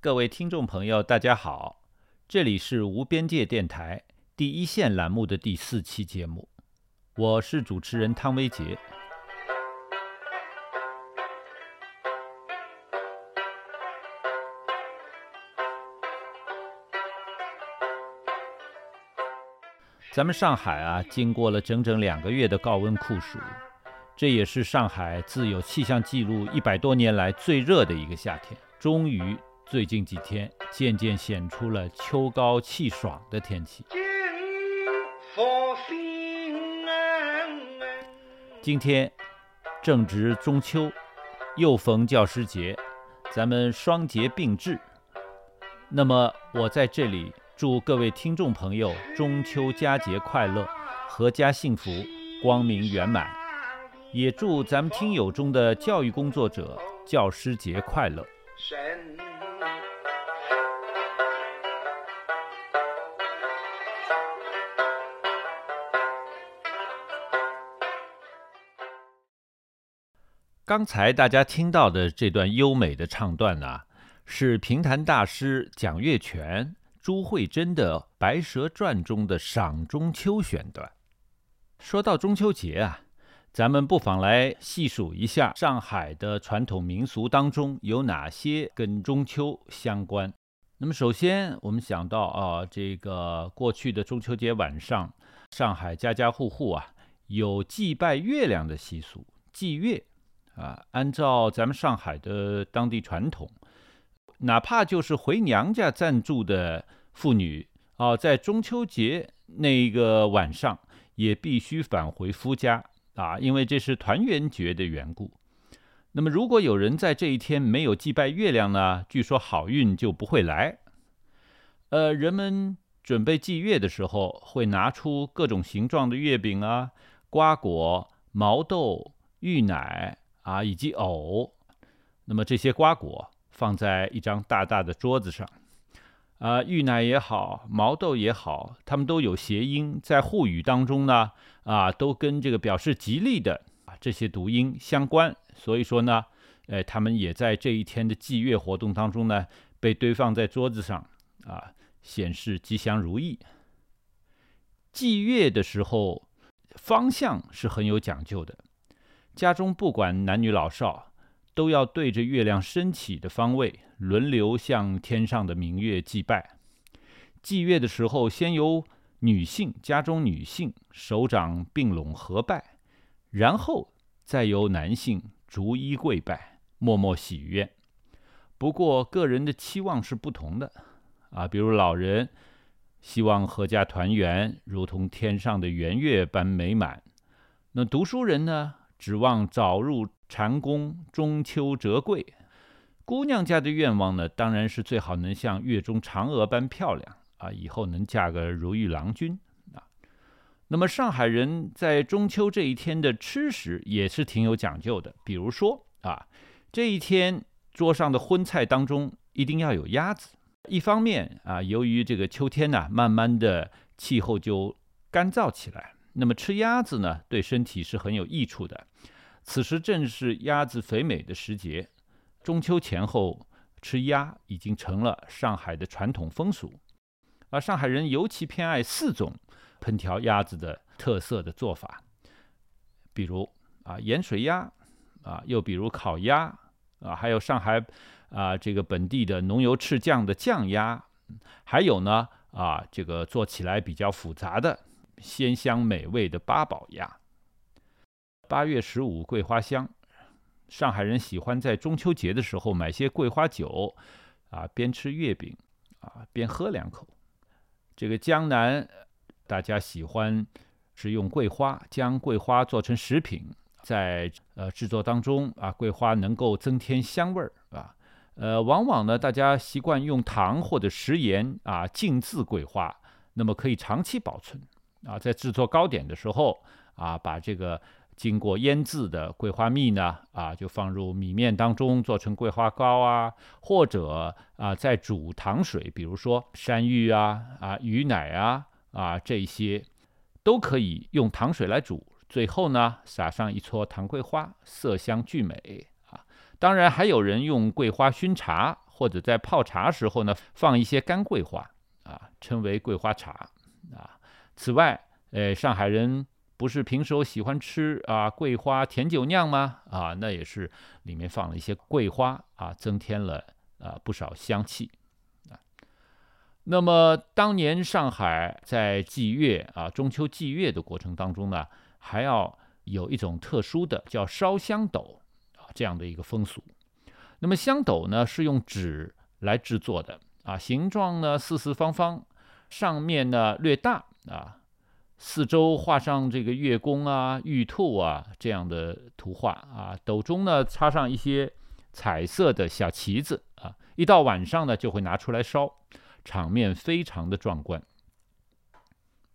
各位听众朋友，大家好，这里是无边界电台第一线栏目的第四期节目，我是主持人汤维杰。咱们上海啊，经过了整整两个月的高温酷暑，这也是上海自有气象记录一百多年来最热的一个夏天，终于。最近几天，渐渐显出了秋高气爽的天气。今天正值中秋，又逢教师节，咱们双节并至。那么，我在这里祝各位听众朋友中秋佳节快乐，阖家幸福，光明圆满。也祝咱们听友中的教育工作者教师节快乐。刚才大家听到的这段优美的唱段呢，是评弹大师蒋月泉、朱慧珍的《白蛇传》中的《赏中秋》选段。说到中秋节啊，咱们不妨来细数一下上海的传统民俗当中有哪些跟中秋相关。那么，首先我们想到啊，这个过去的中秋节晚上，上海家家户户啊有祭拜月亮的习俗，祭月。啊，按照咱们上海的当地传统，哪怕就是回娘家暂住的妇女啊，在中秋节那个晚上也必须返回夫家啊，因为这是团圆节的缘故。那么，如果有人在这一天没有祭拜月亮呢，据说好运就不会来。呃，人们准备祭月的时候，会拿出各种形状的月饼啊、瓜果、毛豆、芋奶。啊，以及藕，那么这些瓜果放在一张大大的桌子上，啊，芋奶也好，毛豆也好，它们都有谐音，在沪语当中呢，啊，都跟这个表示吉利的啊这些读音相关，所以说呢，呃，他们也在这一天的祭月活动当中呢，被堆放在桌子上，啊，显示吉祥如意。祭月的时候，方向是很有讲究的。家中不管男女老少，都要对着月亮升起的方位，轮流向天上的明月祭拜。祭月的时候，先由女性家中女性手掌并拢合拜，然后再由男性逐一跪拜，默默许愿。不过个人的期望是不同的啊，比如老人希望阖家团圆，如同天上的圆月般美满。那读书人呢？指望早入禅宫，中秋折桂。姑娘家的愿望呢，当然是最好能像月中嫦娥般漂亮啊，以后能嫁个如意郎君啊。那么上海人在中秋这一天的吃食也是挺有讲究的，比如说啊，这一天桌上的荤菜当中一定要有鸭子。一方面啊，由于这个秋天呢，慢慢的气候就干燥起来。那么吃鸭子呢，对身体是很有益处的。此时正是鸭子肥美的时节，中秋前后吃鸭已经成了上海的传统风俗。而上海人尤其偏爱四种烹调鸭子的特色的做法，比如啊盐水鸭，啊又比如烤鸭，啊还有上海啊这个本地的浓油赤酱的酱鸭，还有呢啊这个做起来比较复杂的。鲜香美味的八宝鸭。八月十五桂花香，上海人喜欢在中秋节的时候买些桂花酒，啊，边吃月饼，啊，边喝两口。这个江南，大家喜欢是用桂花，将桂花做成食品，在呃制作当中啊，桂花能够增添香味儿啊，呃，往往呢，大家习惯用糖或者食盐啊浸渍桂花，那么可以长期保存。啊，在制作糕点的时候，啊，把这个经过腌制的桂花蜜呢，啊，就放入米面当中做成桂花糕啊，或者啊，在煮糖水，比如说山芋啊、啊鱼奶啊、啊这些，都可以用糖水来煮，最后呢，撒上一撮糖桂花，色香俱美啊。当然，还有人用桂花熏茶或者在泡茶时候呢，放一些干桂花啊，称为桂花茶啊。此外，呃，上海人不是平时喜欢吃啊桂花甜酒酿吗？啊，那也是里面放了一些桂花啊，增添了啊不少香气啊。那么当年上海在祭月啊中秋祭月的过程当中呢，还要有一种特殊的叫烧香斗啊这样的一个风俗。那么香斗呢是用纸来制作的啊，形状呢四四方方，上面呢略大啊，四周画上这个月宫啊、玉兔啊这样的图画啊，斗中呢插上一些彩色的小旗子啊，一到晚上呢就会拿出来烧，场面非常的壮观。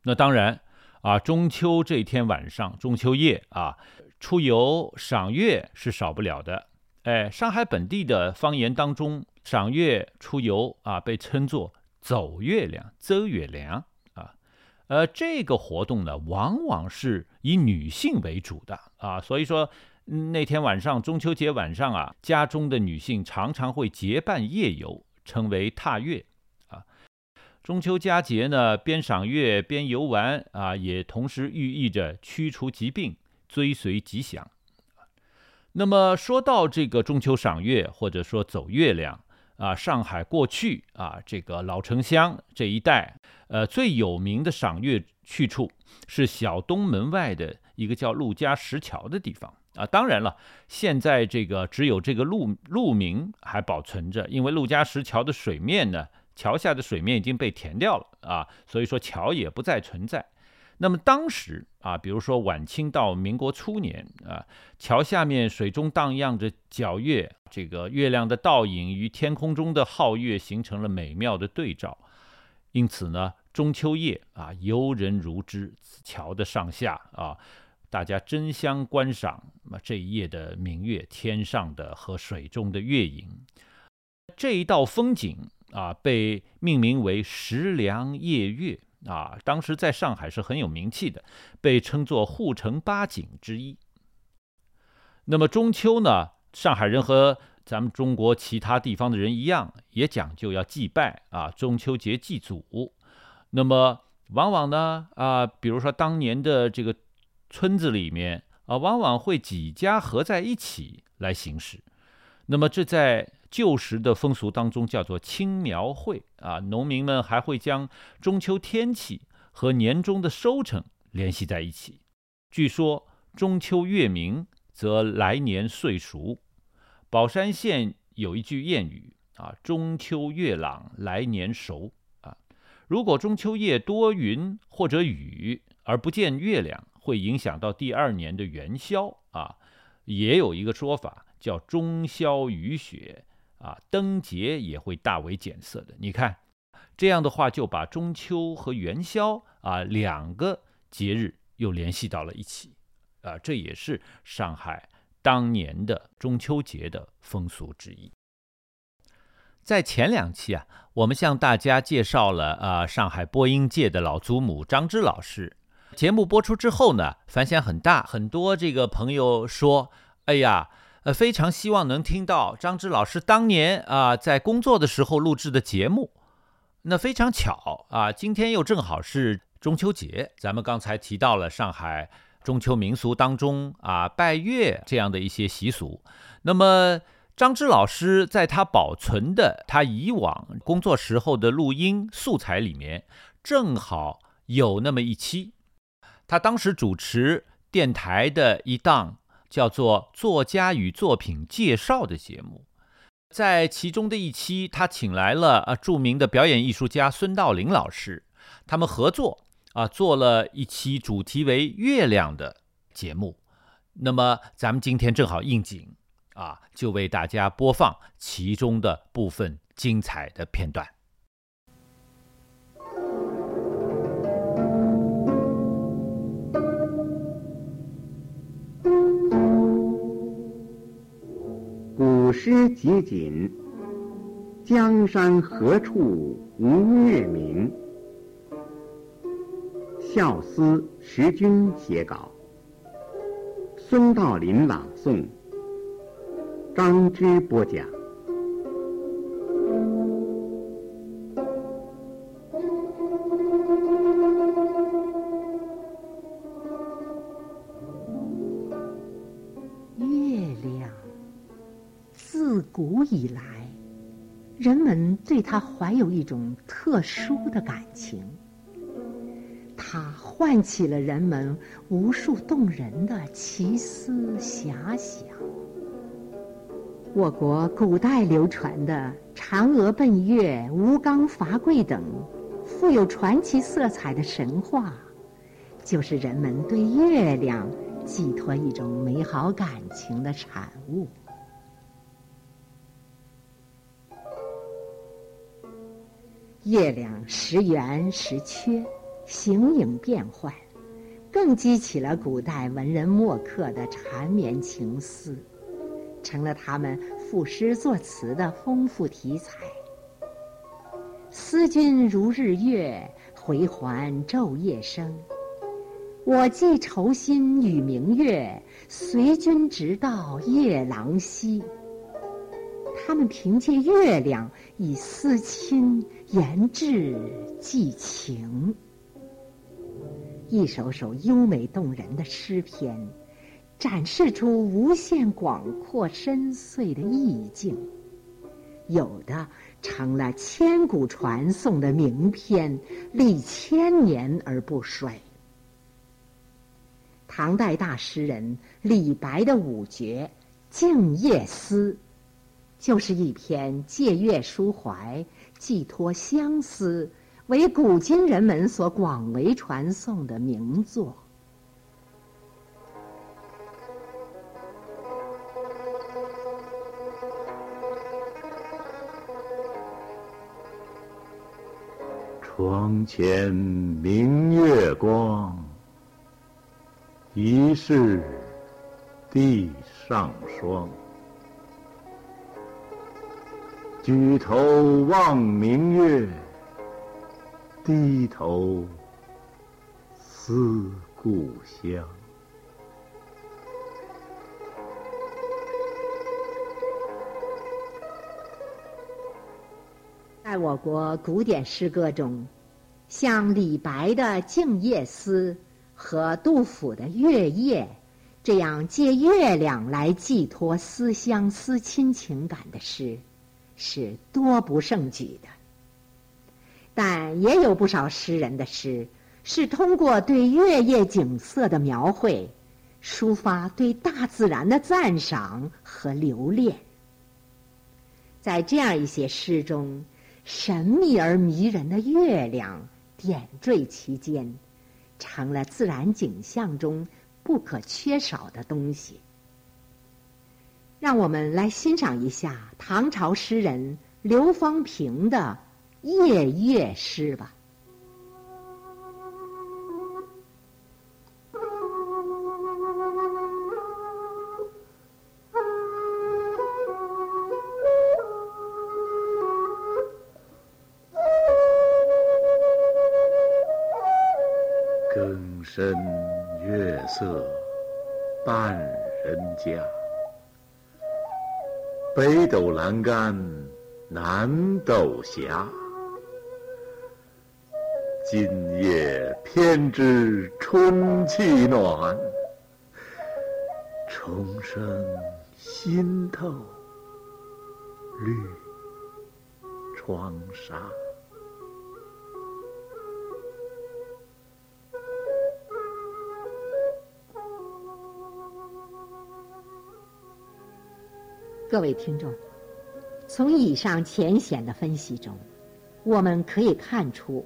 那当然啊，中秋这天晚上，中秋夜啊，出游赏月是少不了的。哎，上海本地的方言当中，赏月出游啊，被称作走月亮、走月亮。呃，这个活动呢，往往是以女性为主的啊。所以说，那天晚上，中秋节晚上啊，家中的女性常常会结伴夜游，称为踏月啊。中秋佳节呢，边赏月边游玩啊，也同时寓意着驱除疾病、追随吉祥。那么说到这个中秋赏月，或者说走月亮啊，上海过去啊，这个老城乡这一带，呃，最有名的赏月去处是小东门外的一个叫陆家石桥的地方啊。当然了，现在这个只有这个路路名还保存着，因为陆家石桥的水面呢，桥下的水面已经被填掉了啊，所以说桥也不再存在。那么当时啊，比如说晚清到民国初年啊，桥下面水中荡漾着皎月，这个月亮的倒影与天空中的皓月形成了美妙的对照。因此呢，中秋夜啊，游人如织，桥的上下啊，大家争相观赏那这一夜的明月，天上的和水中的月影。这一道风景啊，被命名为“石梁夜月”。啊，当时在上海是很有名气的，被称作护城八景之一。那么中秋呢，上海人和咱们中国其他地方的人一样，也讲究要祭拜啊，中秋节祭祖。那么往往呢，啊，比如说当年的这个村子里面啊，往往会几家合在一起来行事。那么这在旧时的风俗当中叫做青苗会啊，农民们还会将中秋天气和年终的收成联系在一起。据说中秋月明，则来年岁熟。宝山县有一句谚语啊：“中秋月朗，来年熟。”啊，如果中秋夜多云或者雨而不见月亮，会影响到第二年的元宵啊。也有一个说法叫“中宵雨雪”。啊，灯节也会大为减色的。你看，这样的话就把中秋和元宵啊两个节日又联系到了一起，啊，这也是上海当年的中秋节的风俗之一。在前两期啊，我们向大家介绍了啊上海播音界的老祖母张芝老师。节目播出之后呢，反响很大，很多这个朋友说：“哎呀。”呃，非常希望能听到张芝老师当年啊在工作的时候录制的节目。那非常巧啊，今天又正好是中秋节。咱们刚才提到了上海中秋民俗当中啊拜月这样的一些习俗。那么张芝老师在他保存的他以往工作时候的录音素材里面，正好有那么一期，他当时主持电台的一档。叫做《作家与作品介绍》的节目，在其中的一期，他请来了啊著名的表演艺术家孙道临老师，他们合作啊做了一期主题为月亮的节目。那么咱们今天正好应景啊，就为大家播放其中的部分精彩的片段。诗集锦，江山何处无月明？孝思时君写稿，孙道林朗诵，张芝播讲。们对它怀有一种特殊的感情。它唤起了人们无数动人的奇思遐想。我国古代流传的嫦娥奔月、吴刚伐桂等富有传奇色彩的神话，就是人们对月亮寄托一种美好感情的产物。月亮时圆时缺。形影变幻，更激起了古代文人墨客的缠绵情思，成了他们赋诗作词的丰富题材。思君如日月，回环昼夜生。我寄愁心与明月，随君直到夜郎西。他们凭借月亮以思亲言志寄情。一首首优美动人的诗篇，展示出无限广阔深邃的意境。有的成了千古传颂的名篇，历千年而不衰。唐代大诗人李白的五绝《静夜思》，就是一篇借月抒怀、寄托相思。为古今人们所广为传颂的名作。床前明月光，疑是地上霜。举头望明月。低头思故乡。在我国古典诗歌中，像李白的《静夜思》和杜甫的《月夜》，这样借月亮来寄托思乡思亲情感的诗，是多不胜举的。但也有不少诗人的诗，是通过对月夜景色的描绘，抒发对大自然的赞赏和留恋。在这样一些诗中，神秘而迷人的月亮点缀其间，成了自然景象中不可缺少的东西。让我们来欣赏一下唐朝诗人刘方平的。夜月诗吧，更深月色半人家，北斗阑干南斗斜。今夜偏知春气暖，重生心透绿窗纱。各位听众，从以上浅显的分析中，我们可以看出。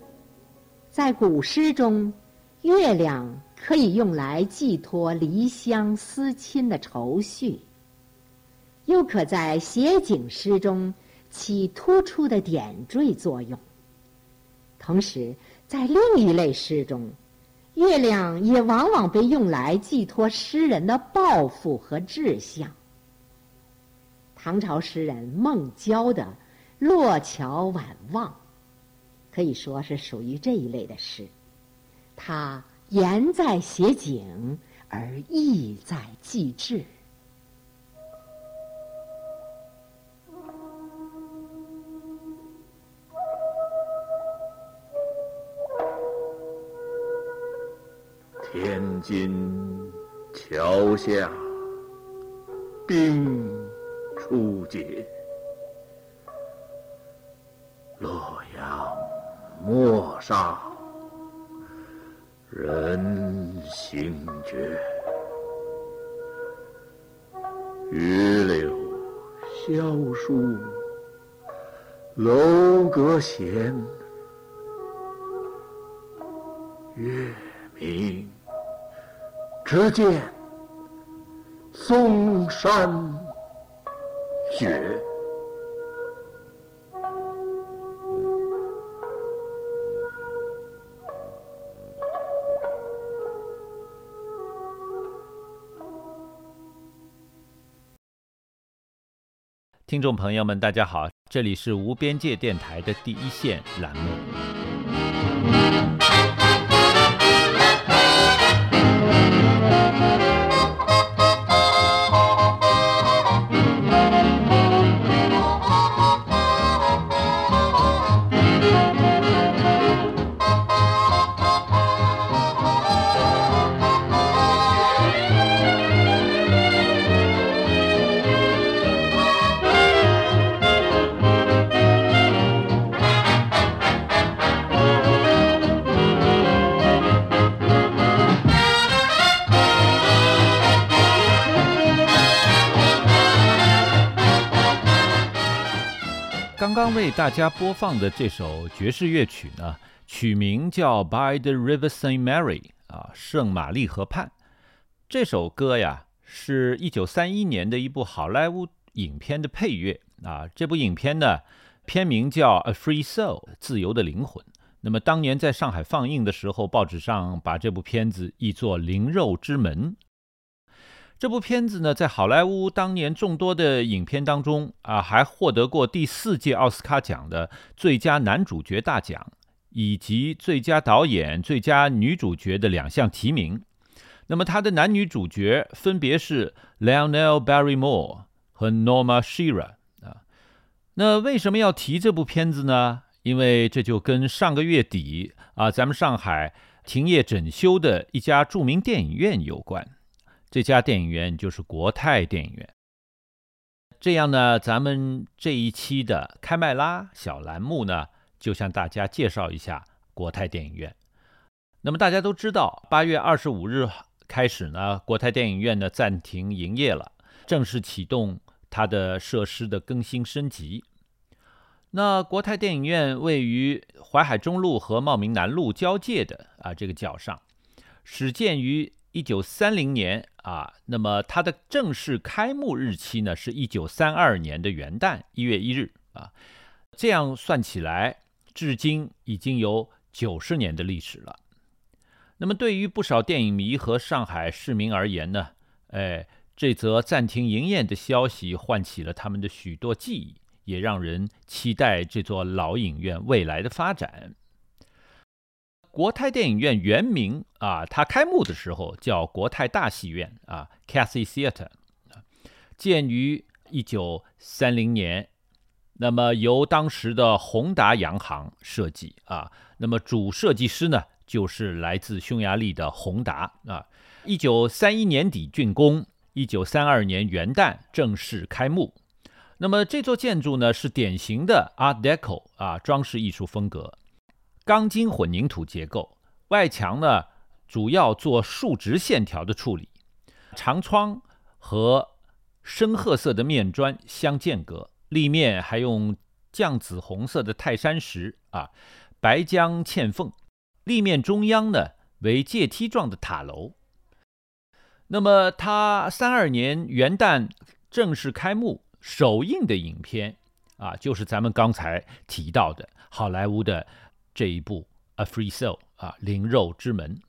在古诗中，月亮可以用来寄托离乡思亲的愁绪，又可在写景诗中起突出的点缀作用。同时，在另一类诗中，月亮也往往被用来寄托诗人的抱负和志向。唐朝诗人孟郊的《洛桥晚望》。可以说是属于这一类的诗，它言在写景，而意在记志。天津桥下冰初结。洛阳陌上，人行绝。榆柳萧疏，楼阁闲。月明，只见嵩山雪。听众朋友们，大家好，这里是无边界电台的第一线栏目。为大家播放的这首爵士乐曲呢，曲名叫《By the River Saint Mary》啊，圣玛丽河畔。这首歌呀，是一九三一年的一部好莱坞影片的配乐啊。这部影片呢，片名叫《A Free Soul》，自由的灵魂。那么当年在上海放映的时候，报纸上把这部片子译作《灵肉之门》。这部片子呢，在好莱坞当年众多的影片当中啊，还获得过第四届奥斯卡奖的最佳男主角大奖，以及最佳导演、最佳女主角的两项提名。那么，他的男女主角分别是 Lionel Barrymore 和 Norma Shearer 啊。那为什么要提这部片子呢？因为这就跟上个月底啊，咱们上海停业整修的一家著名电影院有关。这家电影院就是国泰电影院。这样呢，咱们这一期的开麦拉小栏目呢，就向大家介绍一下国泰电影院。那么大家都知道，八月二十五日开始呢，国泰电影院呢暂停营业了，正式启动它的设施的更新升级。那国泰电影院位于淮海中路和茂名南路交界的啊这个角上，始建于。一九三零年啊，那么它的正式开幕日期呢，是一九三二年的元旦一月一日啊。这样算起来，至今已经有九十年的历史了。那么对于不少电影迷和上海市民而言呢，哎，这则暂停营业的消息唤起了他们的许多记忆，也让人期待这座老影院未来的发展。国泰电影院原名啊，它开幕的时候叫国泰大戏院啊 （Cathay Theatre），建于一九三零年，那么由当时的宏达洋行设计啊，那么主设计师呢就是来自匈牙利的宏达啊。一九三一年底竣工，一九三二年元旦正式开幕。那么这座建筑呢是典型的 Art Deco 啊装饰艺术风格。钢筋混凝土结构，外墙呢主要做竖直线条的处理，长窗和深褐色的面砖相间隔，立面还用酱紫红色的泰山石啊，白浆嵌缝，立面中央呢为阶梯状的塔楼。那么它三二年元旦正式开幕首映的影片啊，就是咱们刚才提到的好莱坞的。这一部《A Free Soul》啊，灵肉之门。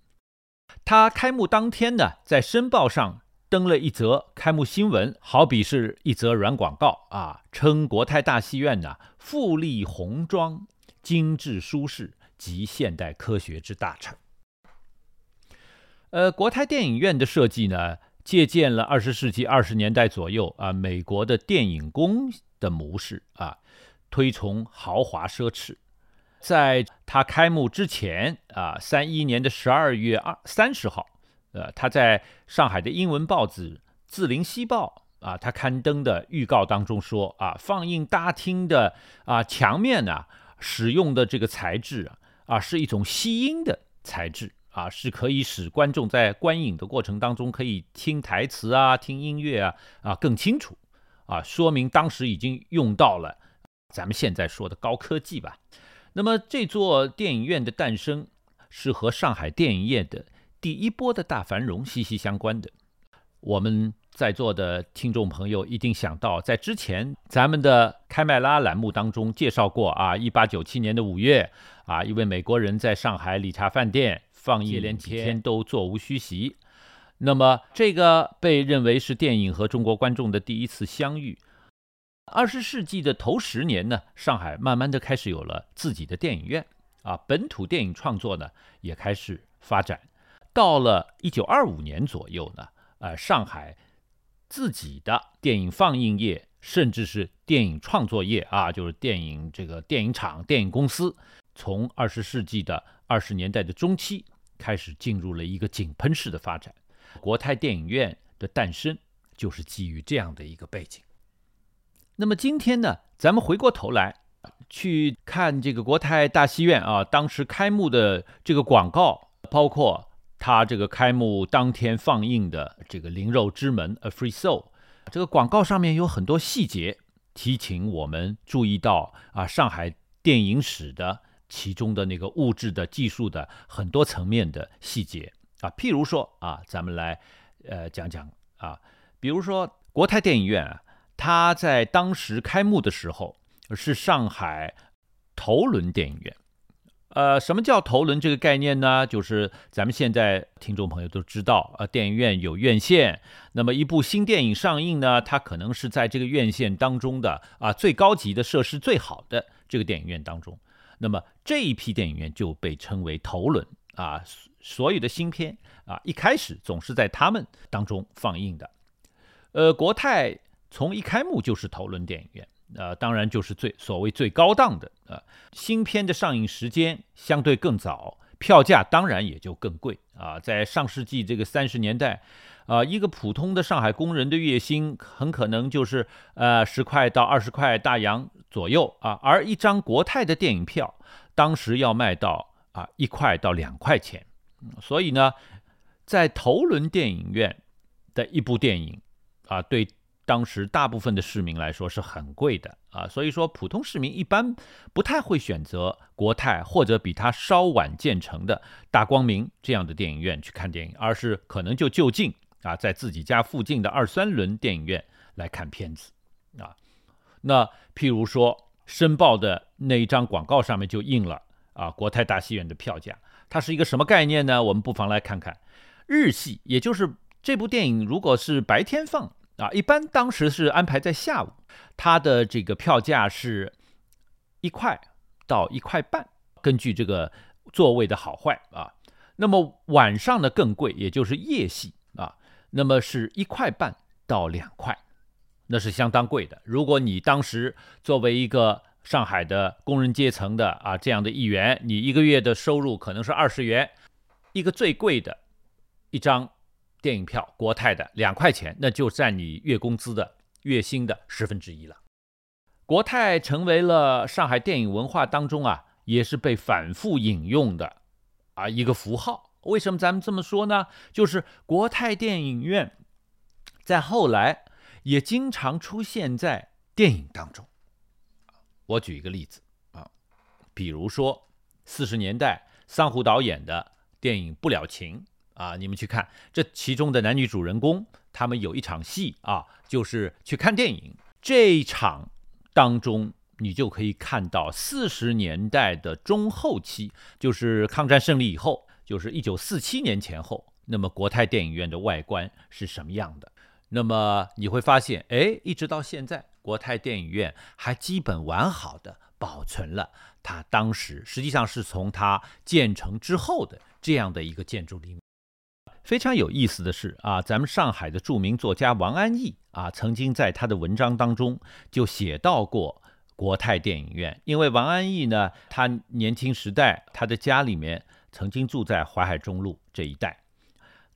它开幕当天呢，在《申报》上登了一则开幕新闻，好比是一则软广告啊，称国泰大戏院呢富丽红装、精致舒适集现代科学之大成。呃，国泰电影院的设计呢，借鉴了二十世纪二十年代左右啊美国的电影宫的模式啊，推崇豪华奢侈。在它开幕之前啊，三一年的十二月二三十号，呃，他在上海的英文报纸《字林西报》啊，他刊登的预告当中说啊，放映大厅的啊墙面呢，使用的这个材质啊啊是一种吸音的材质啊，是可以使观众在观影的过程当中可以听台词啊、听音乐啊啊更清楚啊，说明当时已经用到了咱们现在说的高科技吧。那么这座电影院的诞生是和上海电影业的第一波的大繁荣息息相关的。我们在座的听众朋友一定想到，在之前咱们的开麦拉栏目当中介绍过啊，一八九七年的五月啊，一位美国人在上海理查饭店放映，连几天都座无虚席。那么这个被认为是电影和中国观众的第一次相遇。二十世纪的头十年呢，上海慢慢的开始有了自己的电影院啊，本土电影创作呢也开始发展。到了一九二五年左右呢，呃，上海自己的电影放映业，甚至是电影创作业啊，就是电影这个电影厂、电影公司，从二十世纪的二十年代的中期开始进入了一个井喷式的发展。国泰电影院的诞生就是基于这样的一个背景。那么今天呢，咱们回过头来去看这个国泰大戏院啊，当时开幕的这个广告，包括它这个开幕当天放映的这个《灵肉之门》（A Free Soul），这个广告上面有很多细节，提醒我们注意到啊，上海电影史的其中的那个物质的技术的很多层面的细节啊，譬如说啊，咱们来呃讲讲啊，比如说国泰电影院啊。它在当时开幕的时候是上海头轮电影院。呃，什么叫头轮这个概念呢？就是咱们现在听众朋友都知道，呃，电影院有院线，那么一部新电影上映呢，它可能是在这个院线当中的啊最高级的设施最好的这个电影院当中，那么这一批电影院就被称为头轮啊，所有的新片啊一开始总是在他们当中放映的。呃，国泰。从一开幕就是头轮电影院，呃，当然就是最所谓最高档的啊。新片的上映时间相对更早，票价当然也就更贵啊。在上世纪这个三十年代，啊，一个普通的上海工人的月薪很可能就是呃十块到二十块大洋左右啊，而一张国泰的电影票当时要卖到啊一块到两块钱，所以呢，在头轮电影院的一部电影啊，对。当时大部分的市民来说是很贵的啊，所以说普通市民一般不太会选择国泰或者比它稍晚建成的大光明这样的电影院去看电影，而是可能就就近啊，在自己家附近的二三轮电影院来看片子啊。那譬如说，申报的那一张广告上面就印了啊，国泰大戏院的票价，它是一个什么概念呢？我们不妨来看看日系，也就是这部电影如果是白天放。啊，一般当时是安排在下午，它的这个票价是一块到一块半，根据这个座位的好坏啊。那么晚上呢更贵，也就是夜戏啊，那么是一块半到两块，那是相当贵的。如果你当时作为一个上海的工人阶层的啊这样的一员，你一个月的收入可能是二十元，一个最贵的一张。电影票，国泰的两块钱，那就占你月工资的月薪的十分之一了。国泰成为了上海电影文化当中啊，也是被反复引用的啊一个符号。为什么咱们这么说呢？就是国泰电影院在后来也经常出现在电影当中。我举一个例子啊，比如说四十年代桑湖导演的电影《不了情》。啊，你们去看这其中的男女主人公，他们有一场戏啊，就是去看电影。这一场当中，你就可以看到四十年代的中后期，就是抗战胜利以后，就是一九四七年前后，那么国泰电影院的外观是什么样的？那么你会发现，哎，一直到现在，国泰电影院还基本完好的保存了它当时实际上是从它建成之后的这样的一个建筑里面。非常有意思的是啊，咱们上海的著名作家王安忆啊，曾经在他的文章当中就写到过国泰电影院。因为王安忆呢，他年轻时代他的家里面曾经住在淮海中路这一带，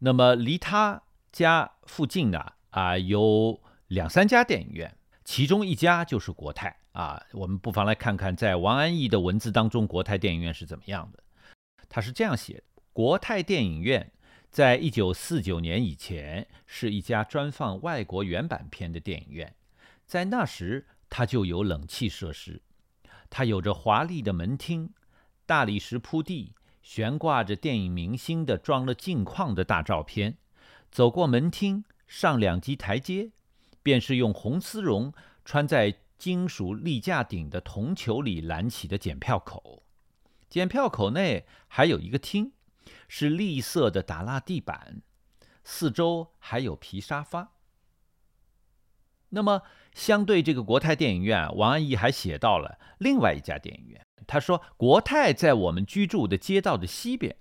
那么离他家附近呢啊有两三家电影院，其中一家就是国泰啊，我们不妨来看看在王安忆的文字当中，国泰电影院是怎么样的。他是这样写的：国泰电影院在一九四九年以前是一家专放外国原版片的电影院，在那时它就有冷气设施，它有着华丽的门厅，大理石铺地，悬挂着电影明星的装了镜框的大照片。走过门厅，上两级台阶，便是用红丝绒穿在金属立架顶的铜球里拦起的检票口。检票口内还有一个厅，是栗色的打蜡地板，四周还有皮沙发。那么，相对这个国泰电影院，王安忆还写到了另外一家电影院。他说：“国泰在我们居住的街道的西边，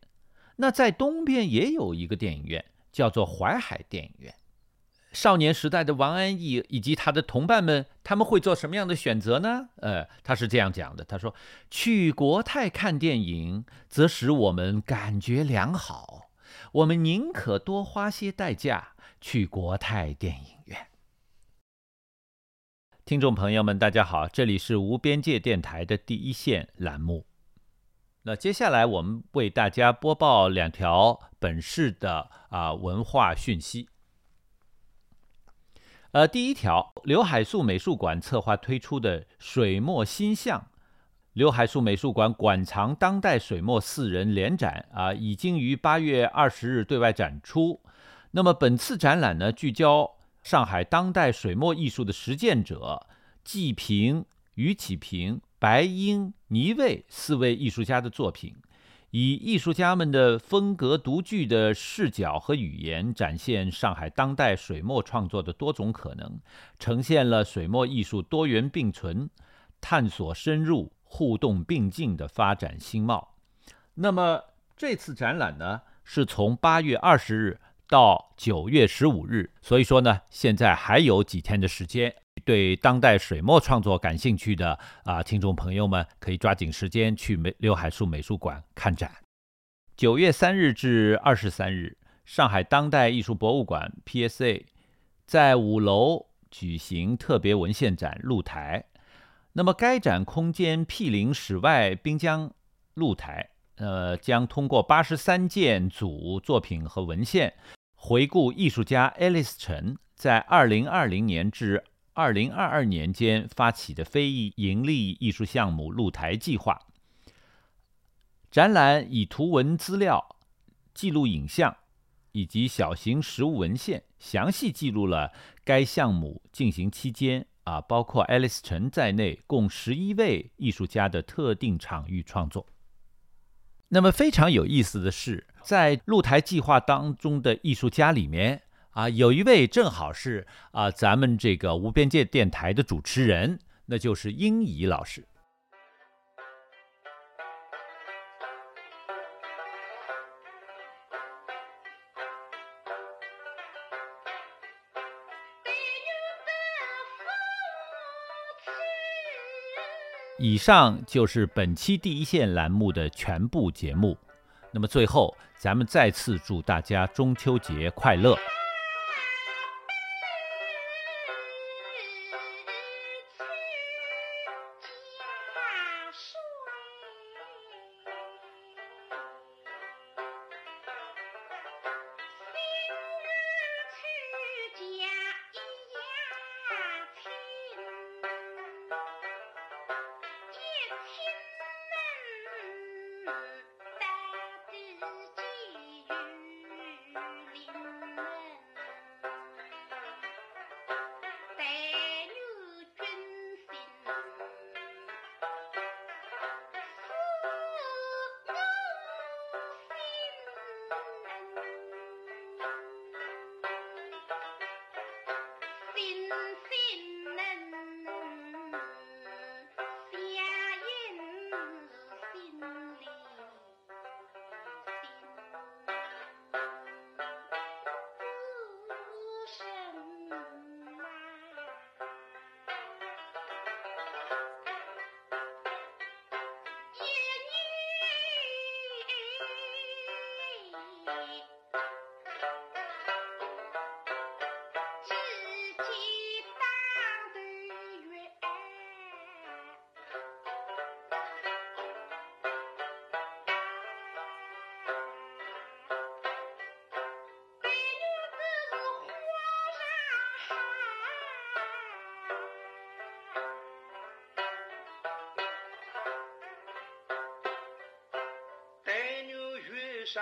那在东边也有一个电影院，叫做淮海电影院。”少年时代的王安忆以及他的同伴们，他们会做什么样的选择呢？呃，他是这样讲的：“他说，去国泰看电影，则使我们感觉良好，我们宁可多花些代价去国泰电影院。”听众朋友们，大家好，这里是无边界电台的第一线栏目。那接下来我们为大家播报两条本市的啊文化讯息。呃，第一条，刘海粟美术馆策划推出的水墨新象，刘海粟美术馆馆藏当代水墨四人联展啊，已经于八月二十日对外展出。那么本次展览呢，聚焦上海当代水墨艺术的实践者季平、于启平、白英、倪卫四位艺术家的作品。以艺术家们的风格独具的视角和语言，展现上海当代水墨创作的多种可能，呈现了水墨艺术多元并存、探索深入、互动并进的发展新貌。那么这次展览呢，是从八月二十日到九月十五日，所以说呢，现在还有几天的时间。对当代水墨创作感兴趣的啊听众朋友们，可以抓紧时间去美刘海粟美术馆看展。九月三日至二十三日，上海当代艺术博物馆 （PSA） 在五楼举行特别文献展露台。那么，该展空间毗邻室外滨江露台，呃，将通过八十三件组作品和文献，回顾艺术家 Alice 陈在二零二零年至二零二二年间发起的非盈利艺术项目“露台计划”展览，以图文资料、记录影像以及小型实物文献，详细记录了该项目进行期间啊，包括爱丽丝陈在内共十一位艺术家的特定场域创作。那么非常有意思的是，在露台计划当中的艺术家里面。啊，有一位正好是啊，咱们这个无边界电台的主持人，那就是英怡老师。以上就是本期第一线栏目的全部节目。那么最后，咱们再次祝大家中秋节快乐。上